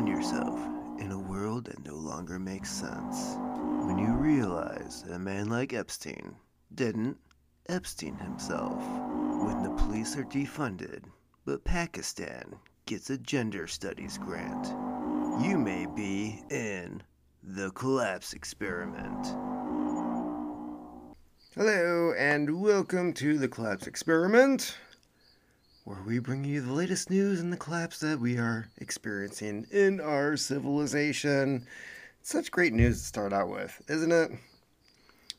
find yourself in a world that no longer makes sense. When you realize that a man like Epstein didn't Epstein himself. When the police are defunded, but Pakistan gets a gender studies grant. You may be in the collapse experiment. Hello, and welcome to the collapse experiment where we bring you the latest news and the collapse that we are experiencing in our civilization. Such great news to start out with, isn't it?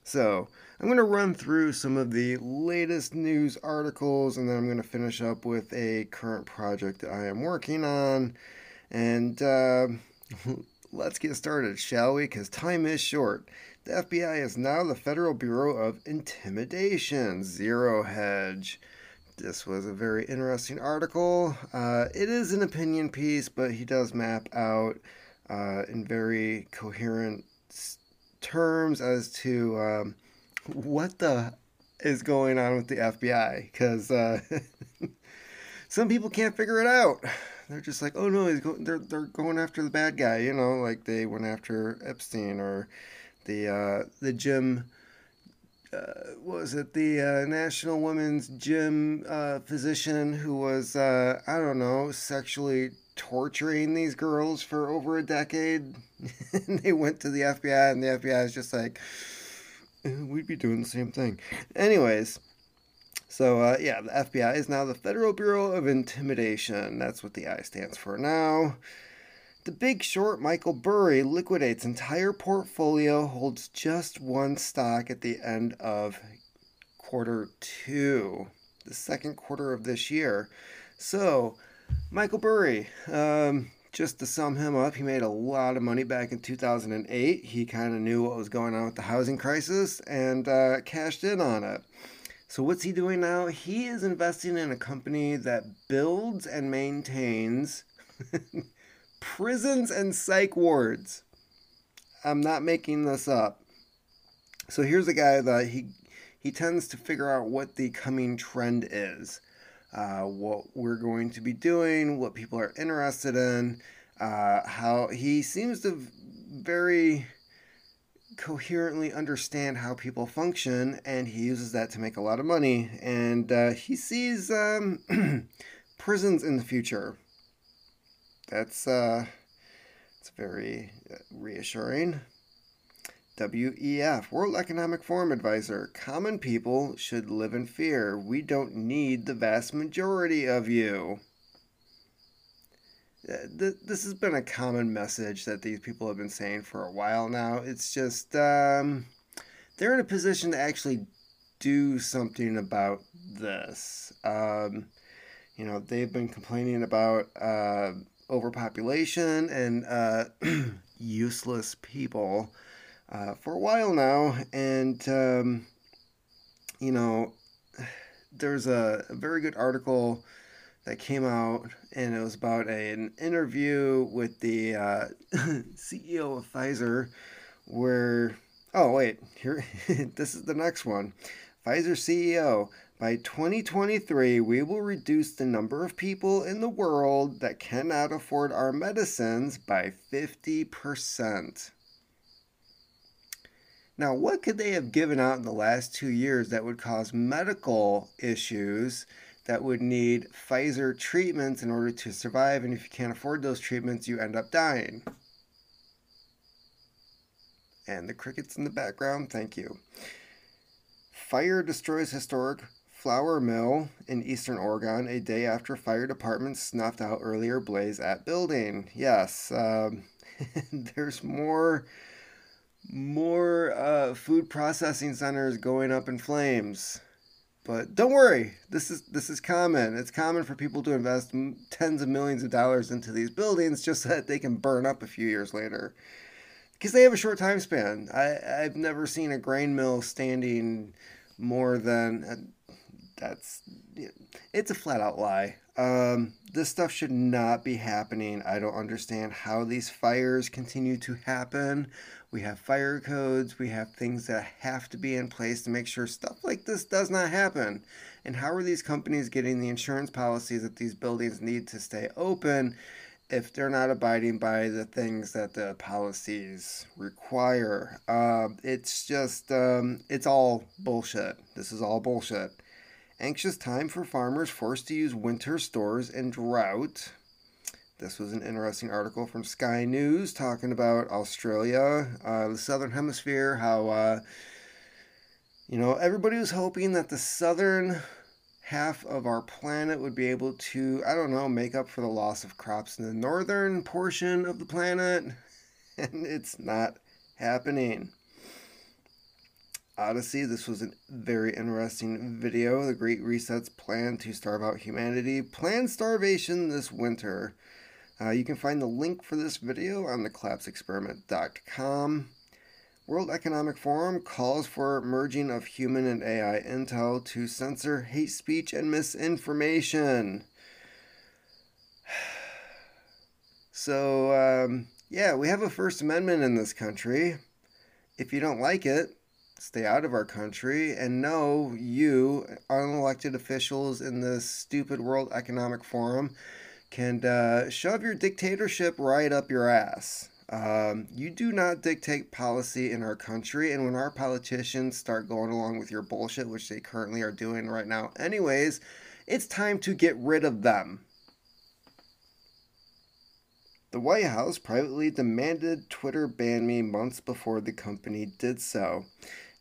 So, I'm going to run through some of the latest news articles and then I'm going to finish up with a current project that I am working on. And uh, let's get started, shall we? Because time is short. The FBI is now the Federal Bureau of Intimidation, Zero Hedge. This was a very interesting article. Uh, it is an opinion piece, but he does map out uh, in very coherent terms as to um, what the is going on with the FBI. Because uh, some people can't figure it out. They're just like, oh no, go- they're they're going after the bad guy. You know, like they went after Epstein or the uh, the Jim uh, was it the uh, National Women's Gym uh, physician who was, uh, I don't know, sexually torturing these girls for over a decade? and they went to the FBI, and the FBI is just like, eh, we'd be doing the same thing. Anyways, so uh, yeah, the FBI is now the Federal Bureau of Intimidation. That's what the I stands for now. The big short Michael Burry liquidates entire portfolio, holds just one stock at the end of quarter two, the second quarter of this year. So, Michael Burry, um, just to sum him up, he made a lot of money back in 2008. He kind of knew what was going on with the housing crisis and uh, cashed in on it. So, what's he doing now? He is investing in a company that builds and maintains. prisons and psych wards. I'm not making this up. So here's a guy that he he tends to figure out what the coming trend is, uh, what we're going to be doing, what people are interested in, uh, how he seems to very coherently understand how people function, and he uses that to make a lot of money. And uh, he sees um, prisons in the future that's uh, it's very uh, reassuring. WEF, World Economic Forum advisor. Common people should live in fear. We don't need the vast majority of you. Uh, this has been a common message that these people have been saying for a while now. It's just um, they're in a position to actually do something about this. Um, you know, they've been complaining about uh, overpopulation and uh, useless people uh, for a while now. And, um, you know, there's a, very good article that came out, and it was about a, an interview with the uh, CEO of Pfizer, where, oh, wait, here, this is the next one. Pfizer CEO by 2023, we will reduce the number of people in the world that cannot afford our medicines by 50%. Now, what could they have given out in the last two years that would cause medical issues that would need Pfizer treatments in order to survive? And if you can't afford those treatments, you end up dying. And the crickets in the background, thank you. Fire destroys historic flour mill in eastern Oregon a day after fire department snuffed out earlier blaze at building. Yes, um, there's more more uh, food processing centers going up in flames. But don't worry, this is this is common. It's common for people to invest tens of millions of dollars into these buildings just so that they can burn up a few years later. Because they have a short time span. I, I've never seen a grain mill standing more than that's it's a flat out lie. Um, this stuff should not be happening. I don't understand how these fires continue to happen. We have fire codes, we have things that have to be in place to make sure stuff like this does not happen. And how are these companies getting the insurance policies that these buildings need to stay open if they're not abiding by the things that the policies require. Uh, it's just, um, it's all bullshit. This is all bullshit. Anxious time for farmers forced to use winter stores and drought. This was an interesting article from Sky News talking about Australia, uh, the southern hemisphere, how, uh, you know, everybody was hoping that the southern half of our planet would be able to, I don't know, make up for the loss of crops in the northern portion of the planet. And it's not happening. Odysee, this was a very interesting video. The Great Reset's plan to starve out humanity. Plan starvation this winter. Uh, you can find the link for this video on thecollapseexperiment.com. World Economic Forum calls for merging of human and AI intel to censor hate speech and misinformation. So, um, yeah, we have a First Amendment in this country. If you don't like it, stay out of our country. And no, you, unelected officials in this stupid World Economic Forum, can uh, shove your dictatorship right up your ass. Um, you do not dictate policy in our country, and when our politicians start going along with your bullshit, which they currently are doing right now, anyways, it's time to get rid of them. The White House privately demanded Twitter ban me months before the company did so.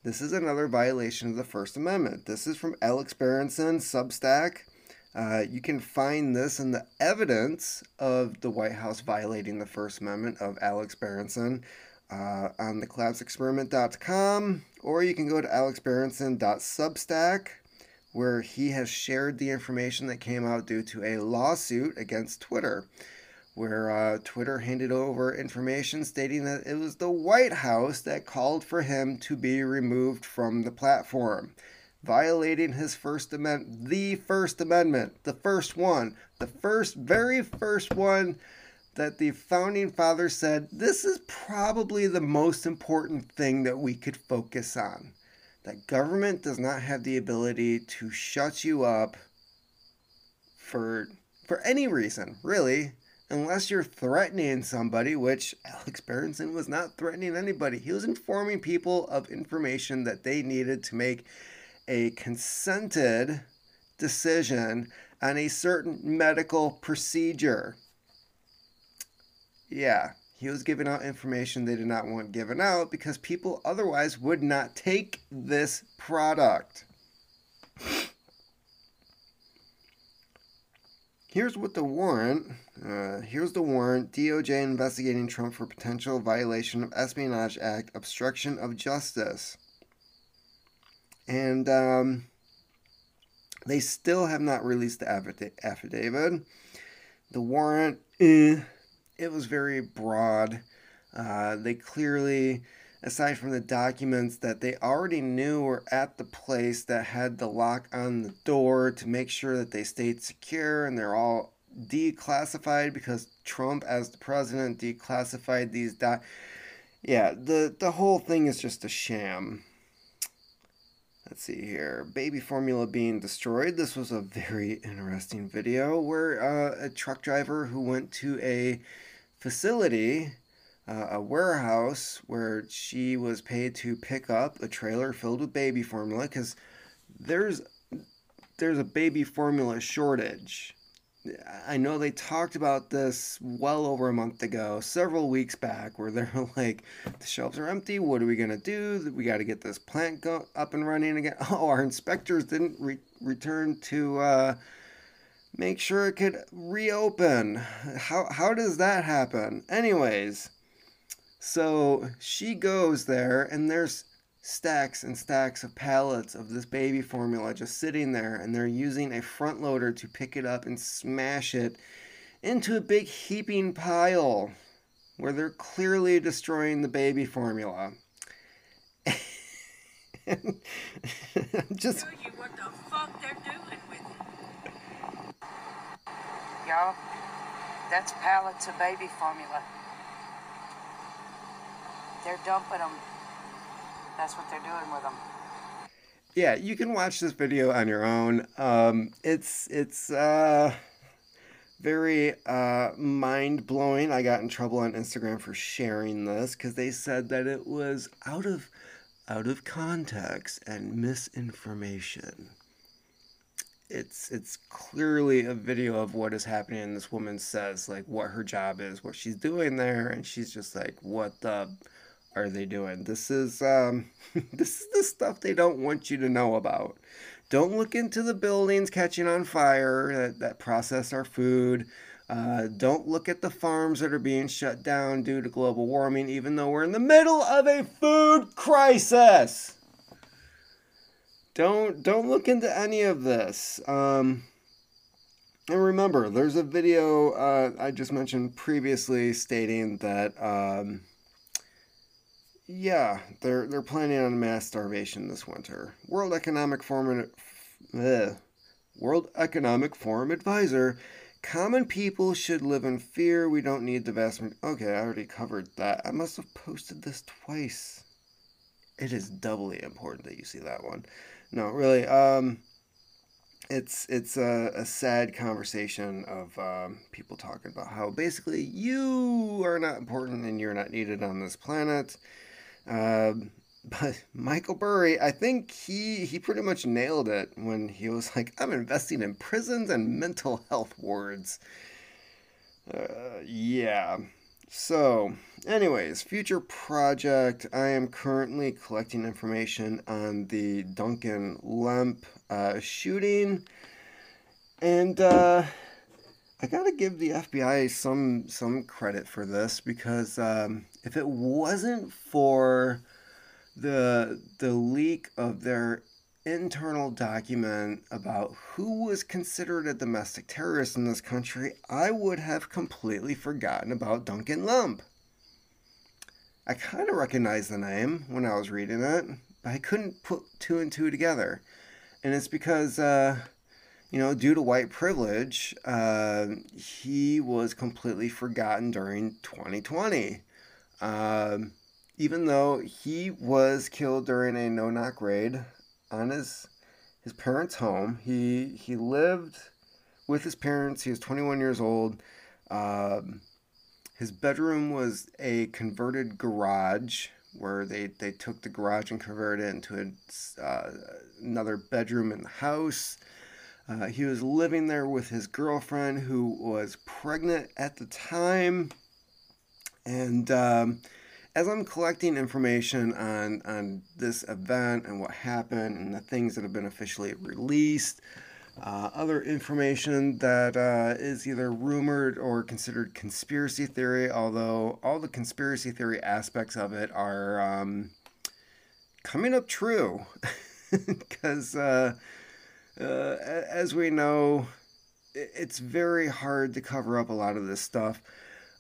This is another violation of the First Amendment. This is from Alex Berenson, Substack. Uh, you can find this in the evidence of the White House violating the First Amendment of Alex Berenson uh, on thecollapseexperiment.com, or you can go to alexberenson.substack, where he has shared the information that came out due to a lawsuit against Twitter, where uh, Twitter handed over information stating that it was the White House that called for him to be removed from the platform violating his First Amendment, the First Amendment, the first one, the first, very first one that the founding fathers said this is probably the most important thing that we could focus on. That government does not have the ability to shut you up for for any reason, really, unless you're threatening somebody, which Alex Berenson was not threatening anybody. He was informing people of information that they needed to make a consented decision on a certain medical procedure. Yeah, he was giving out information they did not want given out because people otherwise would not take this product. Here's what the warrant. Uh, here's the warrant. DOJ investigating Trump for potential violation of Espionage Act, obstruction of justice and um, they still have not released the affidavit. The warrant, eh, it was very broad. Uh, they clearly, aside from the documents that they already knew were at the place that had the lock on the door to make sure that they stayed secure and they're all declassified because Trump, as the president, declassified these doc. Yeah, the the whole thing is just a sham. Let's see here. Baby formula being destroyed. This was a very interesting video where uh, a truck driver who went to a facility, uh, a warehouse, where she was paid to pick up a trailer filled with baby formula because there's there's a baby formula shortage I know they talked about this well over a month ago, several weeks back, where they're like, the shelves are empty. What are we going to do? We got to get this plant go- up and running again. Oh, our inspectors didn't re- return to uh, make sure it could reopen. How, how does that happen? Anyways, so she goes there, and there's stacks and stacks of pallets of this baby formula just sitting there, and they're using a front loader to pick it up and smash it into a big heaping pile where they're clearly destroying the baby formula. just you what the fuck they're doing with it. Y'all, that's pallets of baby formula. They're dumping them that's what they're doing with them. Yeah, you can watch this video on your own. Um, it's it's uh, very uh, mind blowing. I got in trouble on Instagram for sharing this because they said that it was out of out of context and misinformation. It's it's clearly a video of what is happening, and this woman says like what her job is, what she's doing there, and she's just like, "What the are they doing? This is um, this is the stuff they don't want you to know about." Don't look into the buildings catching on fire that, that process our food. Uh, don't look at the farms that are being shut down due to global warming, even though we're in the middle of a food crisis. Don't don't look into any of this. Um, and remember, there's a video uh, I just mentioned previously stating that um, yeah, they're they're planning on mass starvation this winter. World Economic Forum, uh, World Economic Forum advisor, common people should live in fear. We don't need the vast. Okay, I already covered that. I must have posted this twice. It is doubly important that you see that one. No, really. Um, it's it's a, a sad conversation of um, people talking about how basically you are not important and you're not needed on this planet um, but Michael Burry, I think he he pretty much nailed it when he was like, "I'm investing in prisons and mental health wards." Uh, yeah. So, anyways, future project. I am currently collecting information on the Duncan Lemp uh, shooting, and uh, I gotta give the FBI some some credit for this because um, if it wasn't for the the leak of their internal document about who was considered a domestic terrorist in this country, I would have completely forgotten about Duncan Lemp. I kind of recognized the name when I was reading it, but I couldn't put two and two together. And it's because uh, you know, due to white privilege, uh, he was completely forgotten during 2020. Um, even though he was killed during a no-knock raid on his his parents' home, he he lived with his parents. He was 21 years old. Um, his bedroom was a converted garage where they, they took the garage and converted it into a, uh, another bedroom in the house. Uh, he was living there with his girlfriend who was pregnant at the time. And um, as I'm collecting information on, on this event and what happened and the things that have been officially released, uh, other information that uh, is either rumored or considered conspiracy theory, although all the conspiracy theory aspects of it are um, coming up true. Because uh, uh, as we know, it's very hard to cover up a lot of this stuff.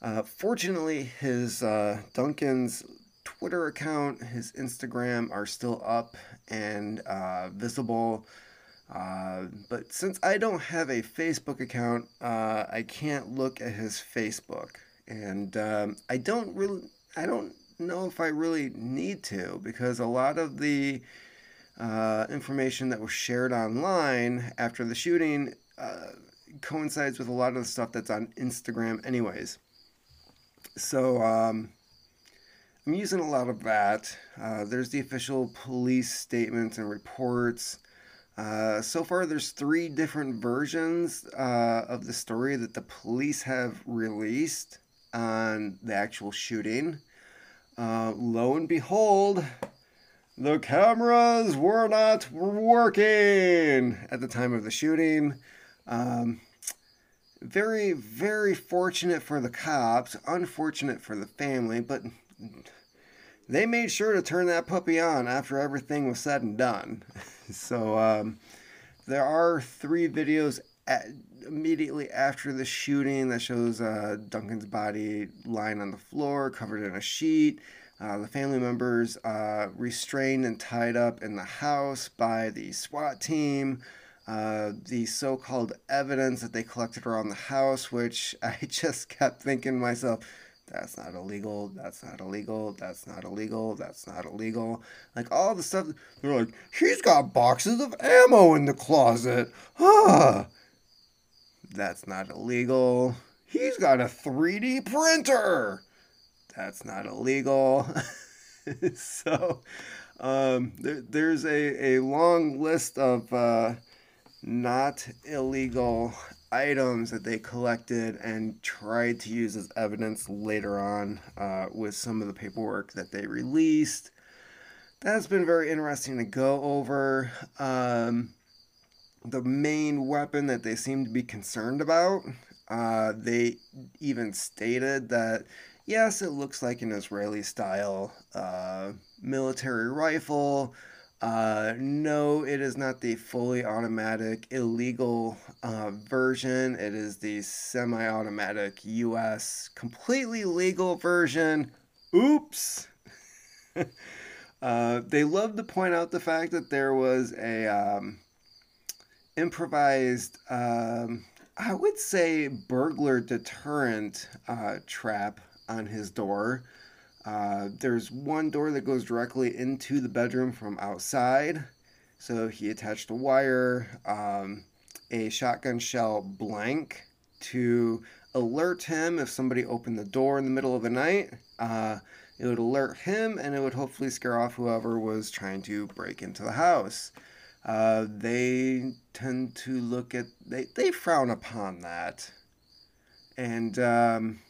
Uh, fortunately, his uh, Duncan's Twitter account, his Instagram are still up and uh, visible. Uh, but since I don't have a Facebook account, uh, I can't look at his Facebook, and um, I don't really, I don't know if I really need to because a lot of the uh, information that was shared online after the shooting uh, coincides with a lot of the stuff that's on Instagram, anyways. So um, I'm using a lot of that. Uh, there's the official police statements and reports. Uh, so far, there's three different versions uh, of the story that the police have released on the actual shooting. Uh, lo and behold, the cameras were not working at the time of the shooting. Um, very, very fortunate for the cops, unfortunate for the family, but they made sure to turn that puppy on after everything was said and done. so, um, there are three videos at, immediately after the shooting that shows uh, Duncan's body lying on the floor, covered in a sheet. Uh, the family members uh, restrained and tied up in the house by the SWAT team. Uh, the so called evidence that they collected around the house, which I just kept thinking to myself, that's not illegal, that's not illegal, that's not illegal, that's not illegal. Like all the stuff, they're like, he's got boxes of ammo in the closet. Ah. That's not illegal. He's got a 3D printer. That's not illegal. so um, there, there's a, a long list of uh, not illegal items that they collected and tried to use as evidence later on uh, with some of the paperwork that they released. That's been very interesting to go over. Um, the main weapon that they seem to be concerned about, uh, they even stated that yes, it looks like an Israeli style uh, military rifle uh, no, it is not the fully automatic illegal uh, version. It is the semi automatic US completely legal version. Oops! uh, they love to point out the fact that there was a um, improvised, um, I would say, burglar deterrent uh, trap on his door. Uh, there's one door that goes directly into the bedroom from outside. So he attached a wire, um, a shotgun shell blank to alert him if somebody opened the door in the middle of the night. Uh, it would alert him and it would hopefully scare off whoever was trying to break into the house. Uh, they tend to look at, they, they frown upon that. And um,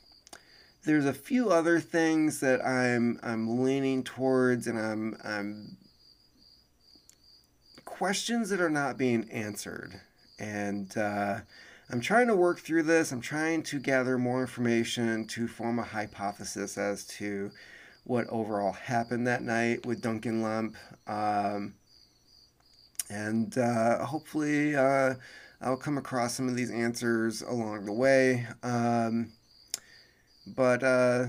there's a few other things that I'm I'm leaning towards, and I'm I'm questions that are not being answered, and uh, I'm trying to work through this. I'm trying to gather more information to form a hypothesis as to what overall happened that night with Duncan Lemp, um, and uh, hopefully uh, I'll come across some of these answers along the way. Um, but uh,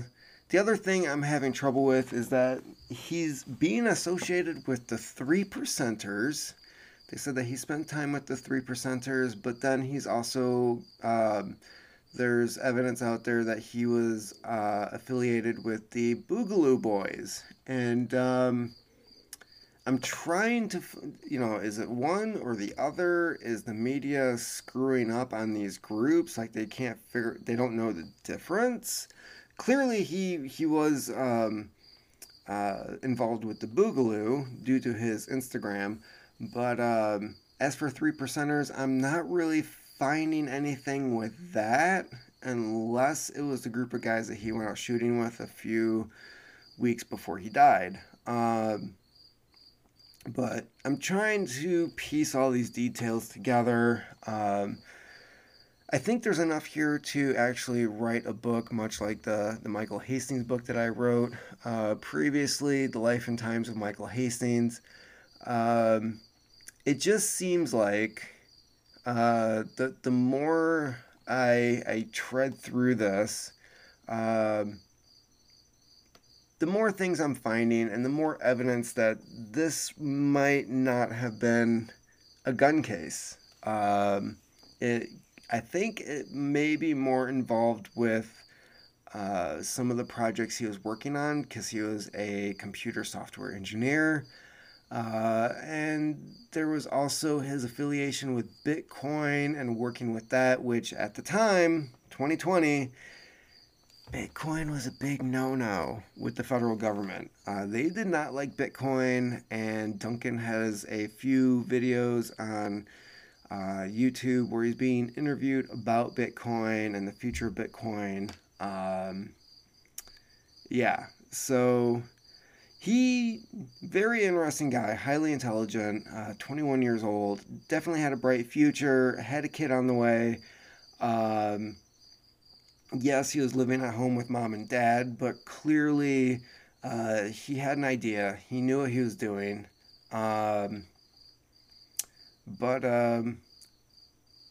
the other thing I'm having trouble with is that he's being associated with the three percenters. They said that he spent time with the three percenters, but then he's also um, there's evidence out there that he was uh, affiliated with the Boogaloo Boys, and um, I'm trying to, you know, is it one or the other? Is the media screwing up on these groups? Like they can't figure, they don't know the difference. Clearly, he he was um, uh, involved with the Boogaloo due to his Instagram, but um, as for three percenters, I'm not really finding anything with that unless it was the group of guys that he went out shooting with a few weeks before he died. Um, but I'm trying to piece all these details together. Um, I think there's enough here to actually write a book, much like the, the Michael Hastings book that I wrote uh, previously, The Life and Times of Michael Hastings. Um, it just seems like uh, the, the more I, I tread through this, um, the more things I'm finding and the more evidence that this might not have been a gun case. Um, it, I think it may be more involved with uh, some of the projects he was working on because he was a computer software engineer. Uh, and there was also his affiliation with Bitcoin and working with that, which at the time, 2020, Bitcoin was a big no no with the federal government. Uh, they did not like Bitcoin, and Duncan has a few videos on uh, YouTube where he's being interviewed about Bitcoin and the future of Bitcoin. Um, yeah, so he, very interesting guy, highly intelligent, uh, 21 years old, definitely had a bright future, had a kid on the way. Um, yes, he was living at home with mom and dad, but clearly uh, he had an idea. He knew what he was doing. Um, but um,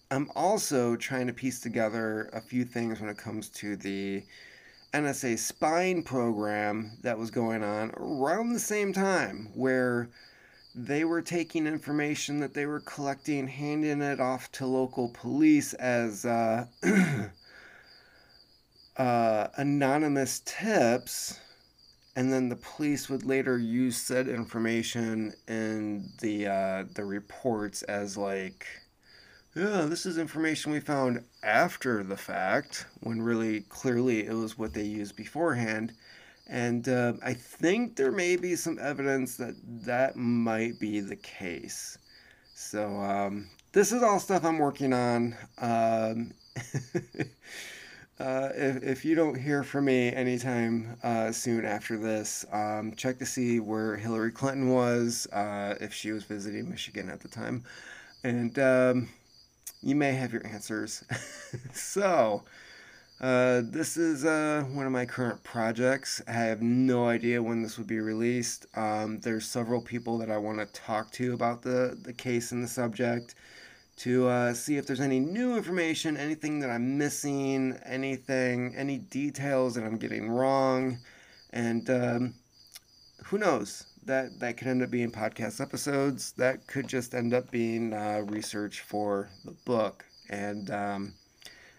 I'm also trying to piece together a few things when it comes to the NSA spying program that was going on around the same time, where they were taking information that they were collecting, handing it off to local police as. Uh, uh, anonymous tips, and then the police would later use said information in the uh, the reports as like Yeah, this is information we found after the fact, when really clearly it was what they used beforehand. And uh, I think there may be some evidence that that might be the case. So, um, this is all stuff I'm working on. Um, uh, if, if you don't hear from me anytime uh, soon after this, um, check to see where Hillary Clinton was, uh, if she was visiting Michigan at the time. And um, you may have your answers. so, uh, this is uh, one of my current projects. I have no idea when this would be released. Um, there's several people that I want to talk to about the, the case and the subject to uh, see if there's any new information, anything that I'm missing, anything, any details that I'm getting wrong. And um, who knows? That, that could end up being podcast episodes. That could just end up being uh, research for the book. And um,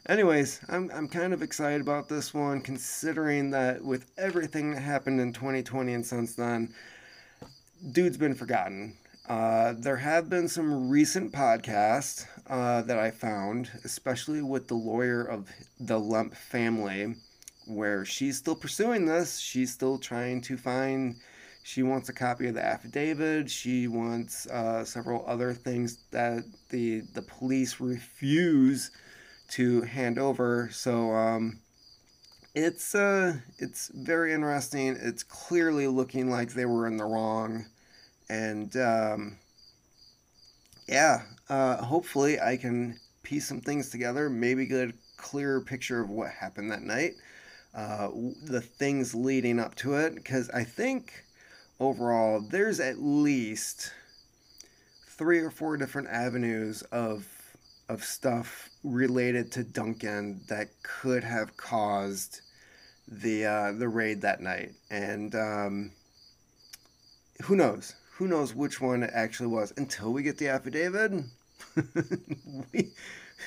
anyways, I'm, I'm kind of excited about this one, considering that with everything that happened in 2020 and since then, dude's been forgotten. Uh, there have been some recent podcasts uh, that I found, especially with the lawyer of the Lemp family, where she's still pursuing this. She's still trying to find. She wants a copy of the affidavit. She wants uh, several other things that the the police refuse to hand over. So um, it's uh, it's very interesting. It's clearly looking like they were in the wrong, and um, yeah, uh, hopefully I can piece some things together. Maybe get a clearer picture of what happened that night, uh, the things leading up to it, because I think overall there's at least three or four different avenues of of stuff related to Duncan that could have caused the uh, the raid that night, and um, who knows? Who knows which one it actually was until we get the affidavit. we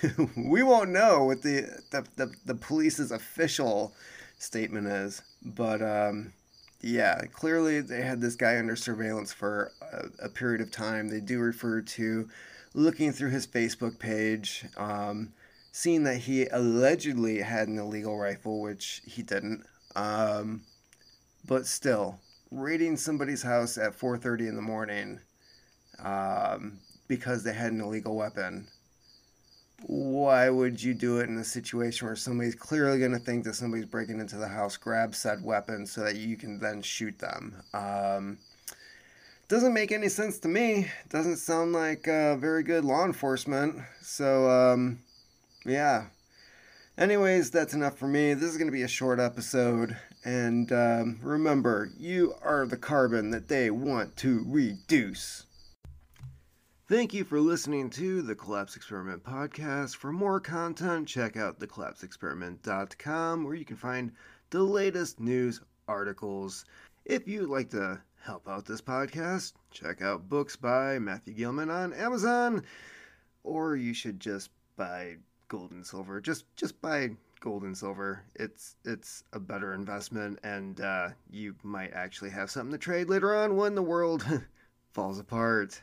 we won't know what the the, the, the police's official statement is, but um, yeah, clearly they had this guy under surveillance for a, a period of time. They do refer to looking through his Facebook page, um, seeing that he allegedly had an illegal rifle, which he didn't. Um, but still, raiding somebody's house at 4:30 in the morning um, because they had an illegal weapon. Why would you do it in a situation where somebody's clearly going to think that somebody's breaking into the house, grab said weapon so that you can then shoot them? Um, doesn't make any sense to me. Doesn't sound like uh, very good law enforcement. So, um, yeah. Anyways, that's enough for me. This is going to be a short episode. And um, remember, you are the carbon that they want to reduce. Thank you for listening to the Collapse Experiment podcast. For more content, check out thecollapseexperiment.com where you can find the latest news articles. If you'd like to help out this podcast, check out books by Matthew Gilman on Amazon, or you should just buy gold and silver. Just just buy gold and silver. It's it's a better investment, and uh, you might actually have something to trade later on when the world falls apart.